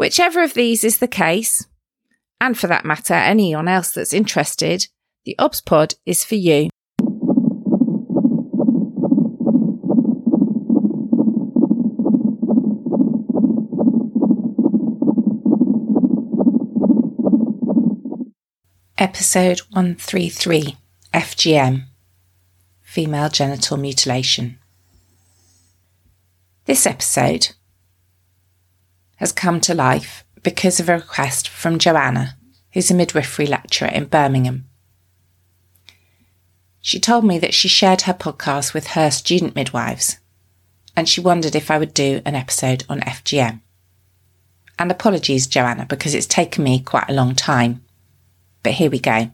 Whichever of these is the case, and for that matter, anyone else that's interested, the OBS pod is for you. Episode 133 FGM Female Genital Mutilation. This episode has come to life because of a request from Joanna, who's a midwifery lecturer in Birmingham. She told me that she shared her podcast with her student midwives, and she wondered if I would do an episode on FGM. And apologies, Joanna, because it's taken me quite a long time. But here we go.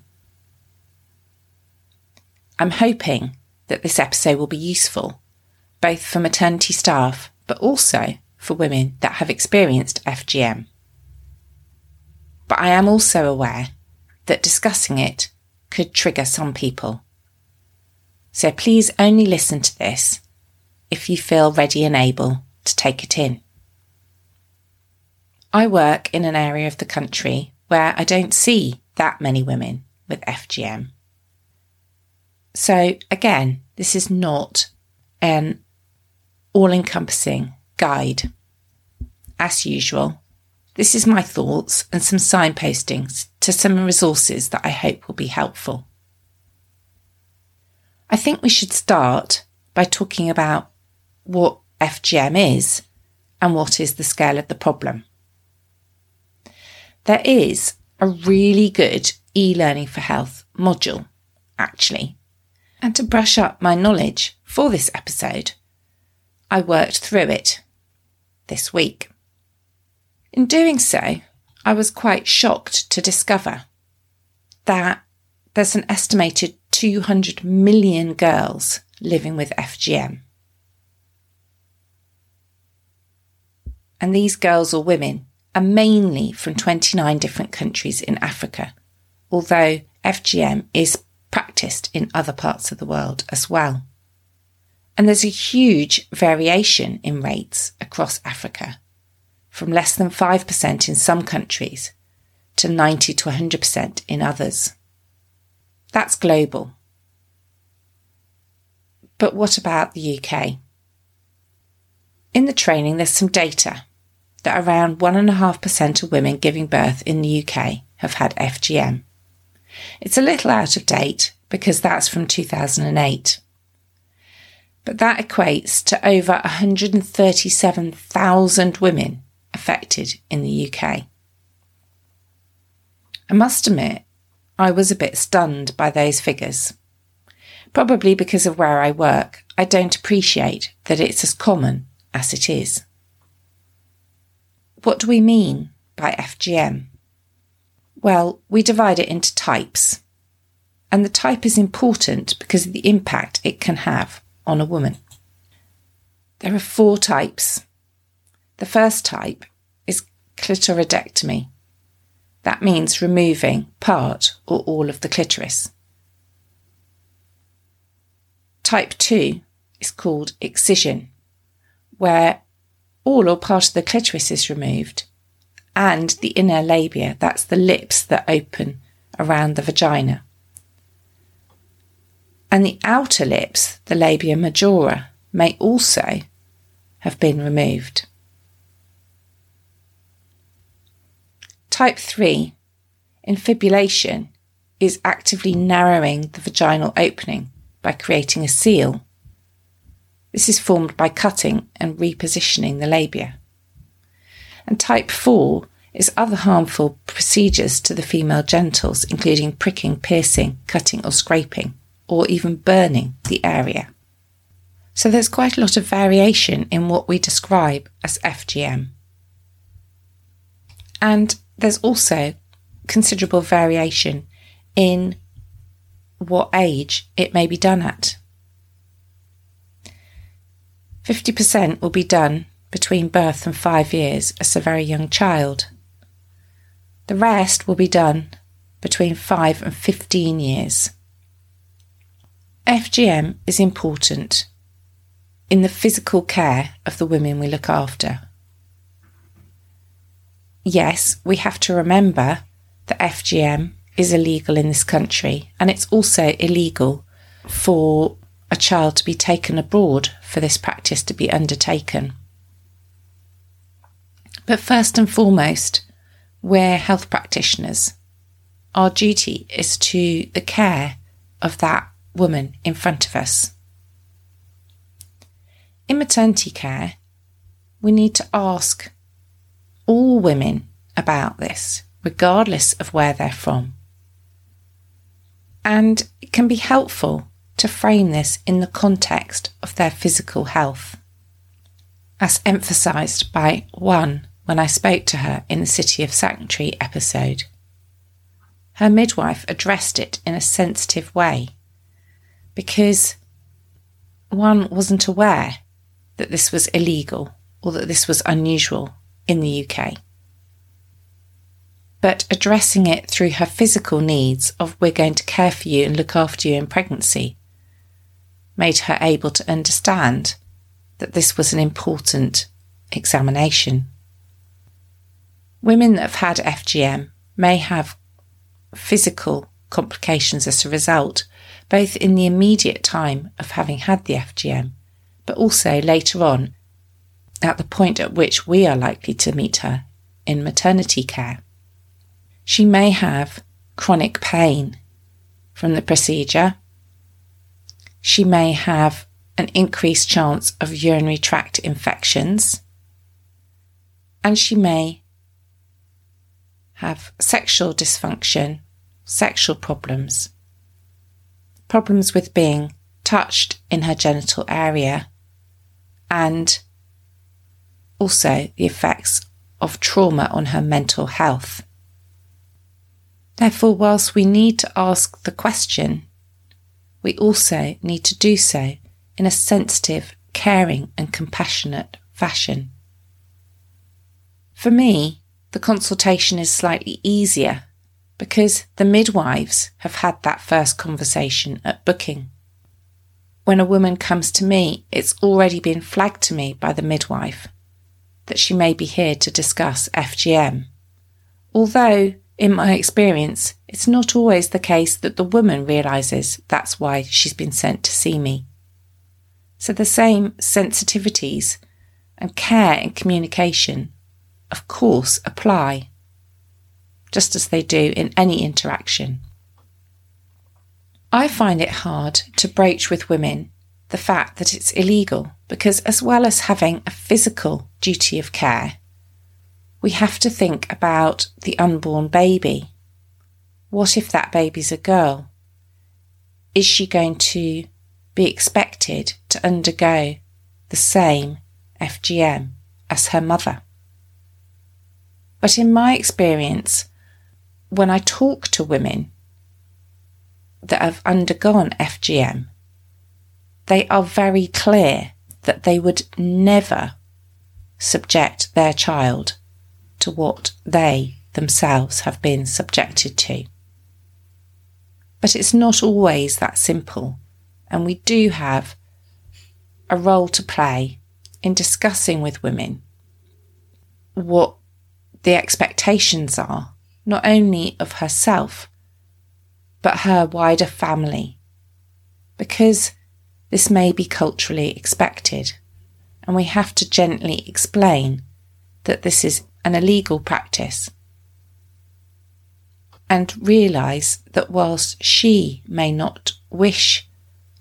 I'm hoping that this episode will be useful, both for maternity staff, but also for women that have experienced FGM. But I am also aware that discussing it could trigger some people. So please only listen to this if you feel ready and able to take it in. I work in an area of the country where I don't see that many women with FGM. So again, this is not an all encompassing guide. As usual, this is my thoughts and some signpostings to some resources that I hope will be helpful. I think we should start by talking about what FGM is and what is the scale of the problem. There is a really good e learning for health module, actually. And to brush up my knowledge for this episode, I worked through it this week. In doing so, I was quite shocked to discover that there's an estimated 200 million girls living with FGM. And these girls or women are mainly from 29 different countries in Africa, although FGM is practiced in other parts of the world as well. And there's a huge variation in rates across Africa, from less than 5% in some countries to 90 to 100% in others. That's global. But what about the UK? In the training, there's some data that around 1.5% of women giving birth in the UK have had FGM. It's a little out of date because that's from 2008 but that equates to over 137,000 women affected in the UK. I must admit, I was a bit stunned by those figures. Probably because of where I work, I don't appreciate that it's as common as it is. What do we mean by FGM? Well, we divide it into types. And the type is important because of the impact it can have on a woman. There are four types. The first type is clitoridectomy. That means removing part or all of the clitoris. Type 2 is called excision, where all or part of the clitoris is removed and the inner labia, that's the lips that open around the vagina and the outer lips, the labia majora, may also have been removed. Type 3, infibulation, is actively narrowing the vaginal opening by creating a seal. This is formed by cutting and repositioning the labia. And type 4 is other harmful procedures to the female genitals, including pricking, piercing, cutting, or scraping or even burning the area. So there's quite a lot of variation in what we describe as FGM. And there's also considerable variation in what age it may be done at. 50% will be done between birth and five years as a very young child. The rest will be done between 5 and 15 years. FGM is important in the physical care of the women we look after. Yes, we have to remember that FGM is illegal in this country and it's also illegal for a child to be taken abroad for this practice to be undertaken. But first and foremost, we're health practitioners. Our duty is to the care of that woman in front of us. In maternity care, we need to ask all women about this, regardless of where they're from. And it can be helpful to frame this in the context of their physical health. As emphasised by one when I spoke to her in the City of Sanctuary episode. Her midwife addressed it in a sensitive way because one wasn't aware that this was illegal or that this was unusual in the UK. But addressing it through her physical needs of we're going to care for you and look after you in pregnancy made her able to understand that this was an important examination. Women that have had FGM may have physical complications as a result, both in the immediate time of having had the FGM, but also later on at the point at which we are likely to meet her in maternity care. She may have chronic pain from the procedure. She may have an increased chance of urinary tract infections. And she may have sexual dysfunction, sexual problems, problems with being touched in her genital area, and also the effects of trauma on her mental health. Therefore, whilst we need to ask the question, we also need to do so in a sensitive, caring, and compassionate fashion. For me, the consultation is slightly easier because the midwives have had that first conversation at booking. When a woman comes to me, it's already been flagged to me by the midwife that she may be here to discuss FGM. Although, in my experience, it's not always the case that the woman realises that's why she's been sent to see me. So the same sensitivities and care and communication of course, apply, just as they do in any interaction. I find it hard to broach with women the fact that it's illegal because, as well as having a physical duty of care, we have to think about the unborn baby. What if that baby's a girl? Is she going to be expected to undergo the same FGM as her mother? But in my experience, when I talk to women that have undergone FGM, they are very clear that they would never subject their child to what they themselves have been subjected to. But it's not always that simple, and we do have a role to play in discussing with women what the expectations are, not only of herself, but her wider family. Because this may be culturally expected, and we have to gently explain that this is an illegal practice. And realise that whilst she may not wish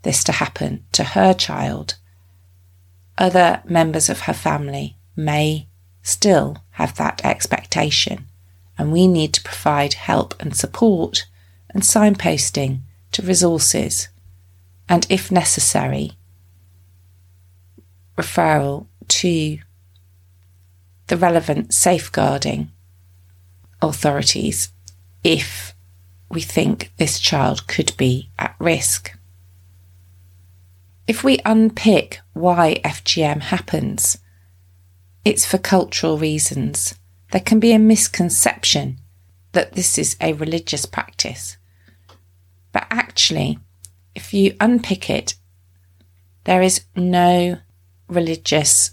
this to happen to her child, other members of her family may still have that expectation, and we need to provide help and support and signposting to resources, and if necessary, referral to the relevant safeguarding authorities if we think this child could be at risk. If we unpick why FGM happens, it's for cultural reasons. There can be a misconception that this is a religious practice. But actually, if you unpick it, there is no religious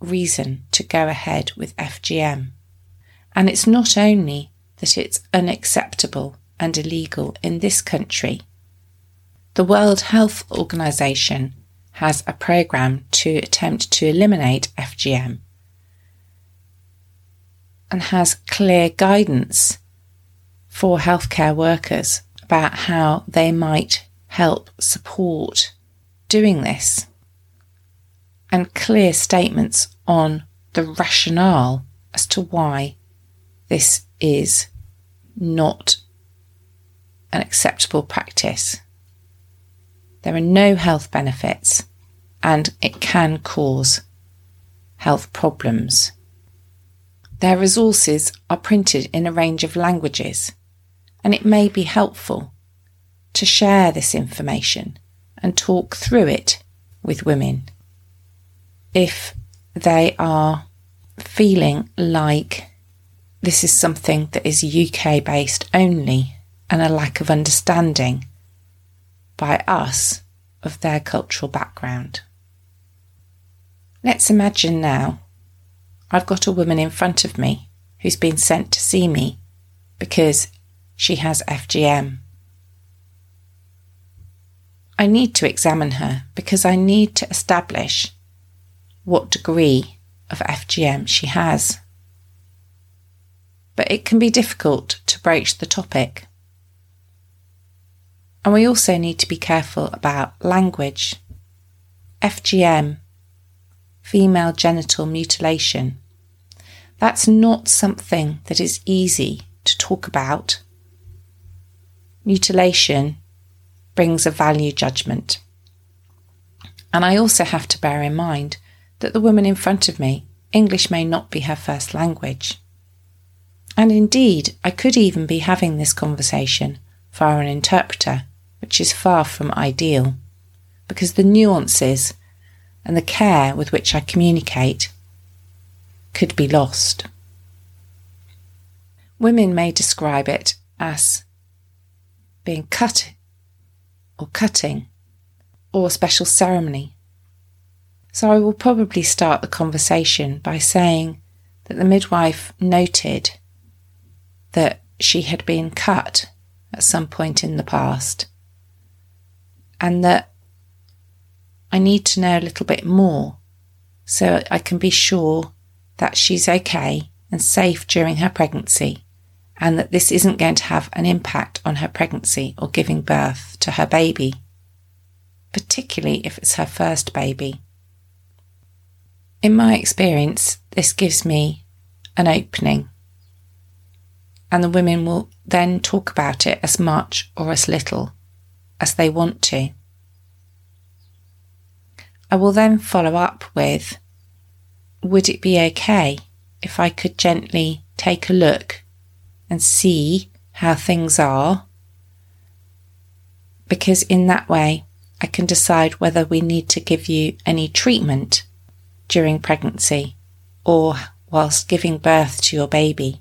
reason to go ahead with FGM. And it's not only that it's unacceptable and illegal in this country. The World Health Organization has a program to attempt to eliminate FGM and has clear guidance for healthcare workers about how they might help support doing this and clear statements on the rationale as to why this is not an acceptable practice. There are no health benefits and it can cause health problems. Their resources are printed in a range of languages and it may be helpful to share this information and talk through it with women if they are feeling like this is something that is UK based only and a lack of understanding by us of their cultural background. Let's imagine now I've got a woman in front of me who's been sent to see me because she has FGM. I need to examine her because I need to establish what degree of FGM she has but it can be difficult to broach the topic. And we also need to be careful about language. FGM, female genital mutilation, that's not something that is easy to talk about. Mutilation brings a value judgment. And I also have to bear in mind that the woman in front of me, English may not be her first language. And indeed, I could even be having this conversation via an interpreter, which is far from ideal, because the nuances and the care with which I communicate could be lost. Women may describe it as being cut or cutting or a special ceremony. So I will probably start the conversation by saying that the midwife noted that she had been cut at some point in the past and that I need to know a little bit more so I can be sure that she's okay and safe during her pregnancy and that this isn't going to have an impact on her pregnancy or giving birth to her baby, particularly if it's her first baby. In my experience, this gives me an opening and the women will then talk about it as much or as little as they want to. I will then follow up with Would it be okay if I could gently take a look and see how things are? Because in that way, I can decide whether we need to give you any treatment during pregnancy or whilst giving birth to your baby.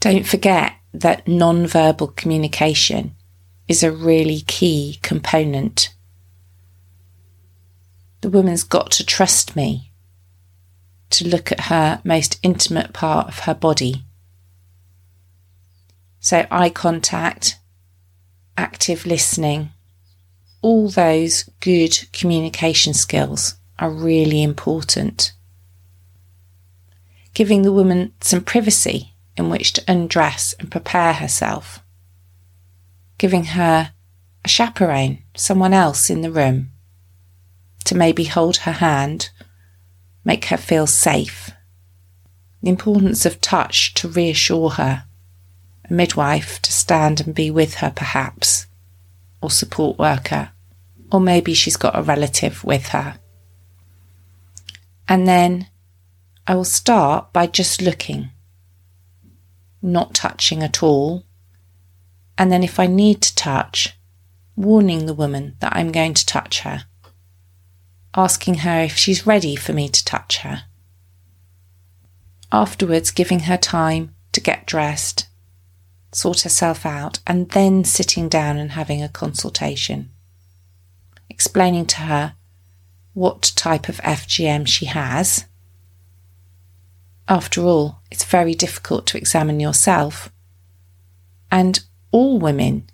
Don't forget that non-verbal communication is a really key component. The woman's got to trust me to look at her most intimate part of her body. So, eye contact, active listening, all those good communication skills are really important. Giving the woman some privacy in which to undress and prepare herself, giving her a chaperone, someone else in the room, to maybe hold her hand, make her feel safe. The importance of touch to reassure her, a midwife to stand and be with her, perhaps, or support worker, or maybe she's got a relative with her. And then I will start by just looking not touching at all. And then if I need to touch, warning the woman that I'm going to touch her, asking her if she's ready for me to touch her. Afterwards, giving her time to get dressed, sort herself out, and then sitting down and having a consultation. Explaining to her what type of FGM she has. After all, it's very difficult to examine yourself. And all women,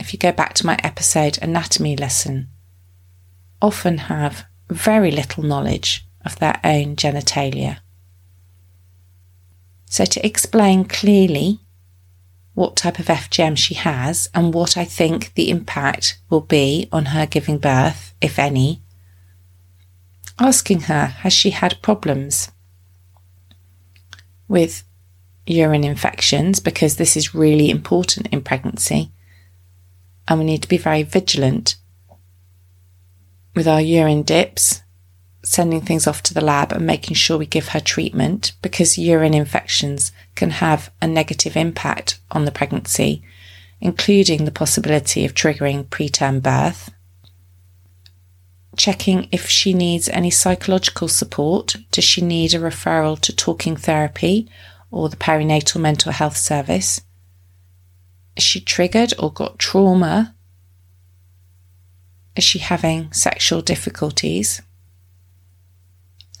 if you go back to my episode anatomy lesson, often have very little knowledge of their own genitalia. So, to explain clearly what type of FGM she has and what I think the impact will be on her giving birth, if any. Asking her, has she had problems with urine infections? Because this is really important in pregnancy. And we need to be very vigilant with our urine dips sending things off to the lab and making sure we give her treatment because urine infections can have a negative impact on the pregnancy, including the possibility of triggering preterm birth. Checking if she needs any psychological support. Does she need a referral to talking therapy or the perinatal mental health service? Is she triggered or got trauma? Is she having sexual difficulties?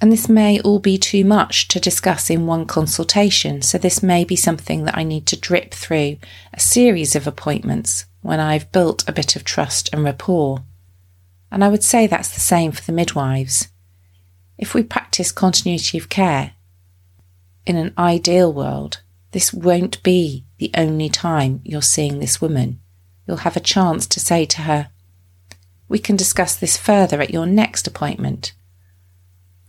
And this may all be too much to discuss in one consultation, so this may be something that I need to drip through a series of appointments when I've built a bit of trust and rapport. And I would say that's the same for the midwives. If we practice continuity of care, in an ideal world, this won't be the only time you're seeing this woman. You'll have a chance to say to her, We can discuss this further at your next appointment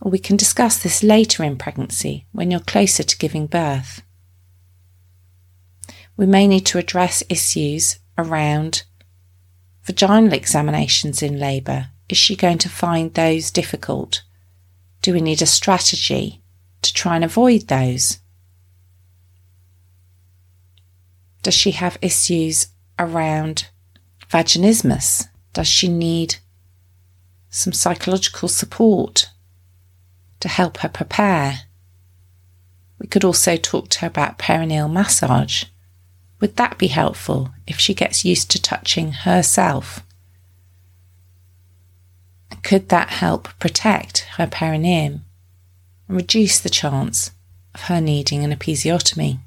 or we can discuss this later in pregnancy when you're closer to giving birth. We may need to address issues around vaginal examinations in labour. Is she going to find those difficult? Do we need a strategy to try and avoid those? Does she have issues around vaginismus? Does she need some psychological support to help her prepare. We could also talk to her about perineal massage. Would that be helpful if she gets used to touching herself? Could that help protect her perineum and reduce the chance of her needing an episiotomy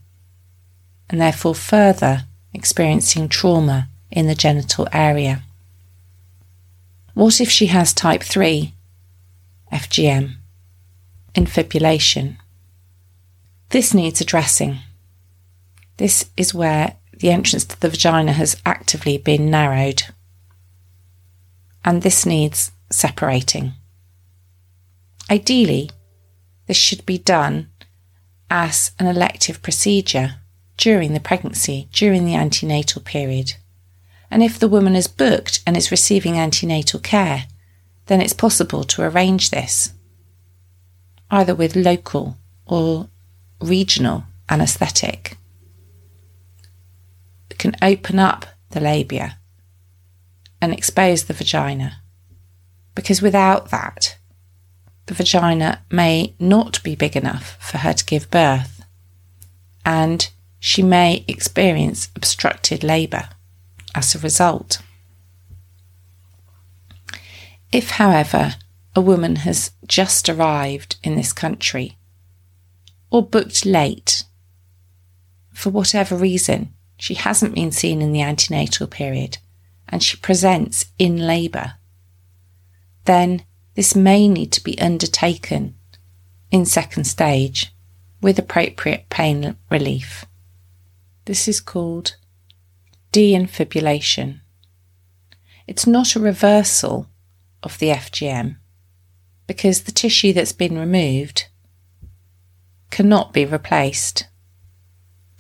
and therefore further experiencing trauma in the genital area? What if she has type 3 FGM? Infibulation. This needs addressing. This is where the entrance to the vagina has actively been narrowed. And this needs separating. Ideally, this should be done as an elective procedure during the pregnancy, during the antenatal period. And if the woman is booked and is receiving antenatal care, then it's possible to arrange this either with local or regional anaesthetic. Can open up the labia and expose the vagina because without that, the vagina may not be big enough for her to give birth and she may experience obstructed labour as a result. If, however, a woman has just arrived in this country or booked late for whatever reason, she hasn't been seen in the antenatal period and she presents in labour, then this may need to be undertaken in second stage with appropriate pain relief. This is called deinfibulation. It's not a reversal of the FGM because the tissue that's been removed cannot be replaced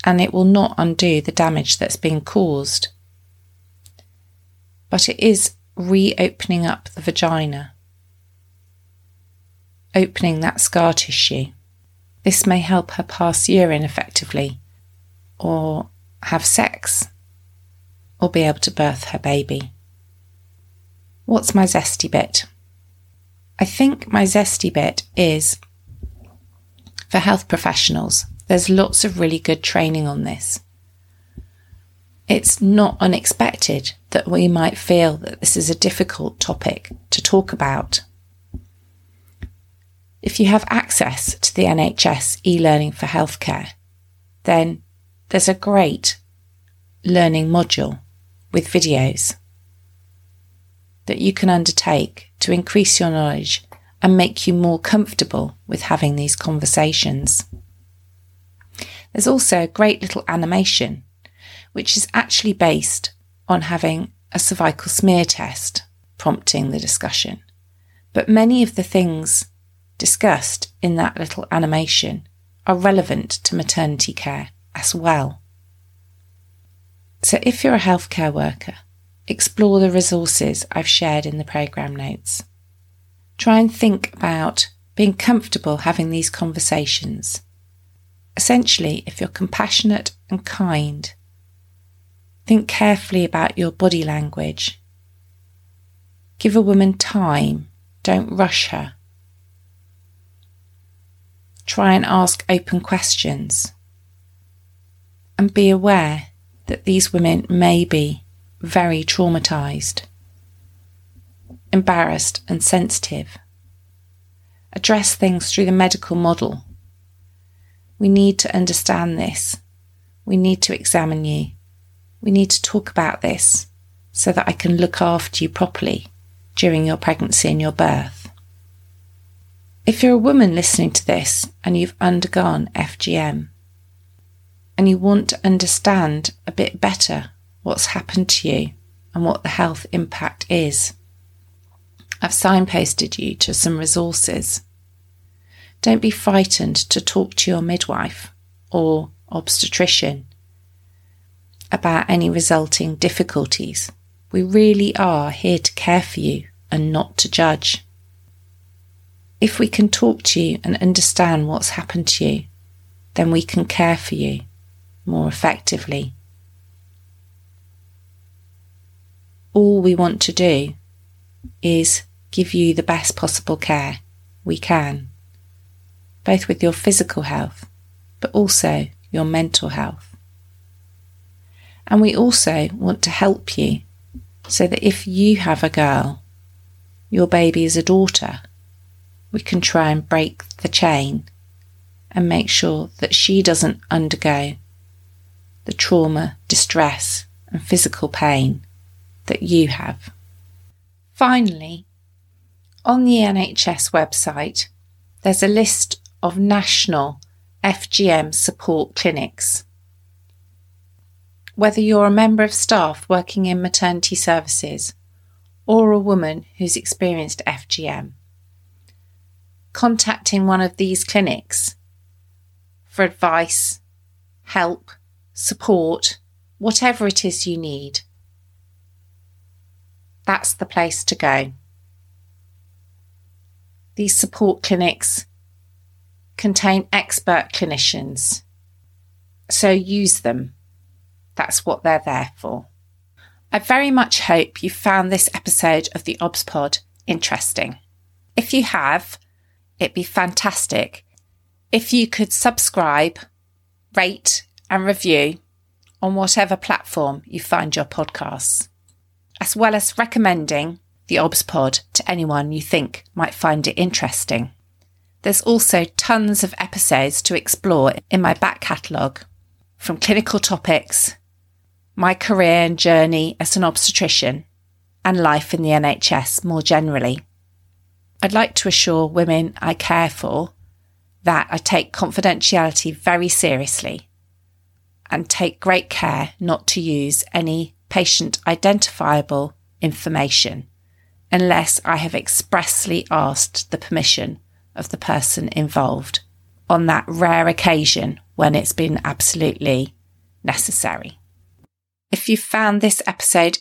and it will not undo the damage that's been caused. But it is reopening up the vagina, opening that scar tissue. This may help her pass urine effectively, or have sex, or be able to birth her baby. What's my zesty bit? I think my zesty bit is for health professionals. There's lots of really good training on this. It's not unexpected that we might feel that this is a difficult topic to talk about. If you have access to the NHS e learning for healthcare, then there's a great learning module with videos that you can undertake to increase your knowledge and make you more comfortable with having these conversations. There's also a great little animation, which is actually based on having a cervical smear test prompting the discussion. But many of the things discussed in that little animation are relevant to maternity care as well. So if you're a healthcare worker, explore the resources I've shared in the programme notes. Try and think about being comfortable having these conversations. Essentially, if you're compassionate and kind, think carefully about your body language. Give a woman time, don't rush her. Try and ask open questions. And be aware that these women may be very traumatized, embarrassed, and sensitive. Address things through the medical model. We need to understand this. We need to examine you. We need to talk about this so that I can look after you properly during your pregnancy and your birth. If you're a woman listening to this and you've undergone FGM and you want to understand a bit better what's happened to you and what the health impact is. I've signposted you to some resources. Don't be frightened to talk to your midwife or obstetrician about any resulting difficulties. We really are here to care for you and not to judge. If we can talk to you and understand what's happened to you, then we can care for you more effectively. All we want to do is give you the best possible care we can, both with your physical health, but also your mental health. And we also want to help you so that if you have a girl, your baby is a daughter, we can try and break the chain and make sure that she doesn't undergo the trauma, distress, and physical pain that you have. Finally, on the NHS website, there's a list of national FGM support clinics. Whether you're a member of staff working in maternity services or a woman who's experienced FGM, contacting one of these clinics for advice, help, support, whatever it is you need that's the place to go. These support clinics contain expert clinicians, so use them. That's what they're there for. I very much hope you found this episode of the OBS Pod interesting. If you have, it'd be fantastic if you could subscribe, rate, and review on whatever platform you find your podcasts as well as recommending the OBS pod to anyone you think might find it interesting. There's also tons of episodes to explore in my back catalogue, from clinical topics, my career and journey as an obstetrician, and life in the NHS more generally. I'd like to assure women I care for that I take confidentiality very seriously and take great care not to use any patient identifiable information unless I have expressly asked the permission of the person involved on that rare occasion when it's been absolutely necessary. If you found this episode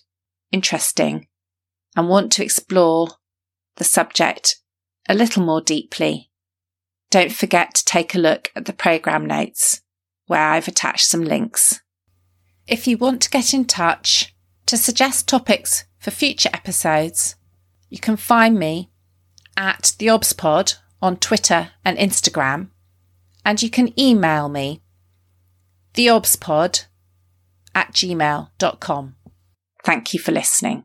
interesting and want to explore the subject a little more deeply, don't forget to take a look at the programme notes where I've attached some links. If you want to get in touch to suggest topics for future episodes, you can find me at the OBSPod on Twitter and Instagram, and you can email me theobspod at gmail.com. Thank you for listening.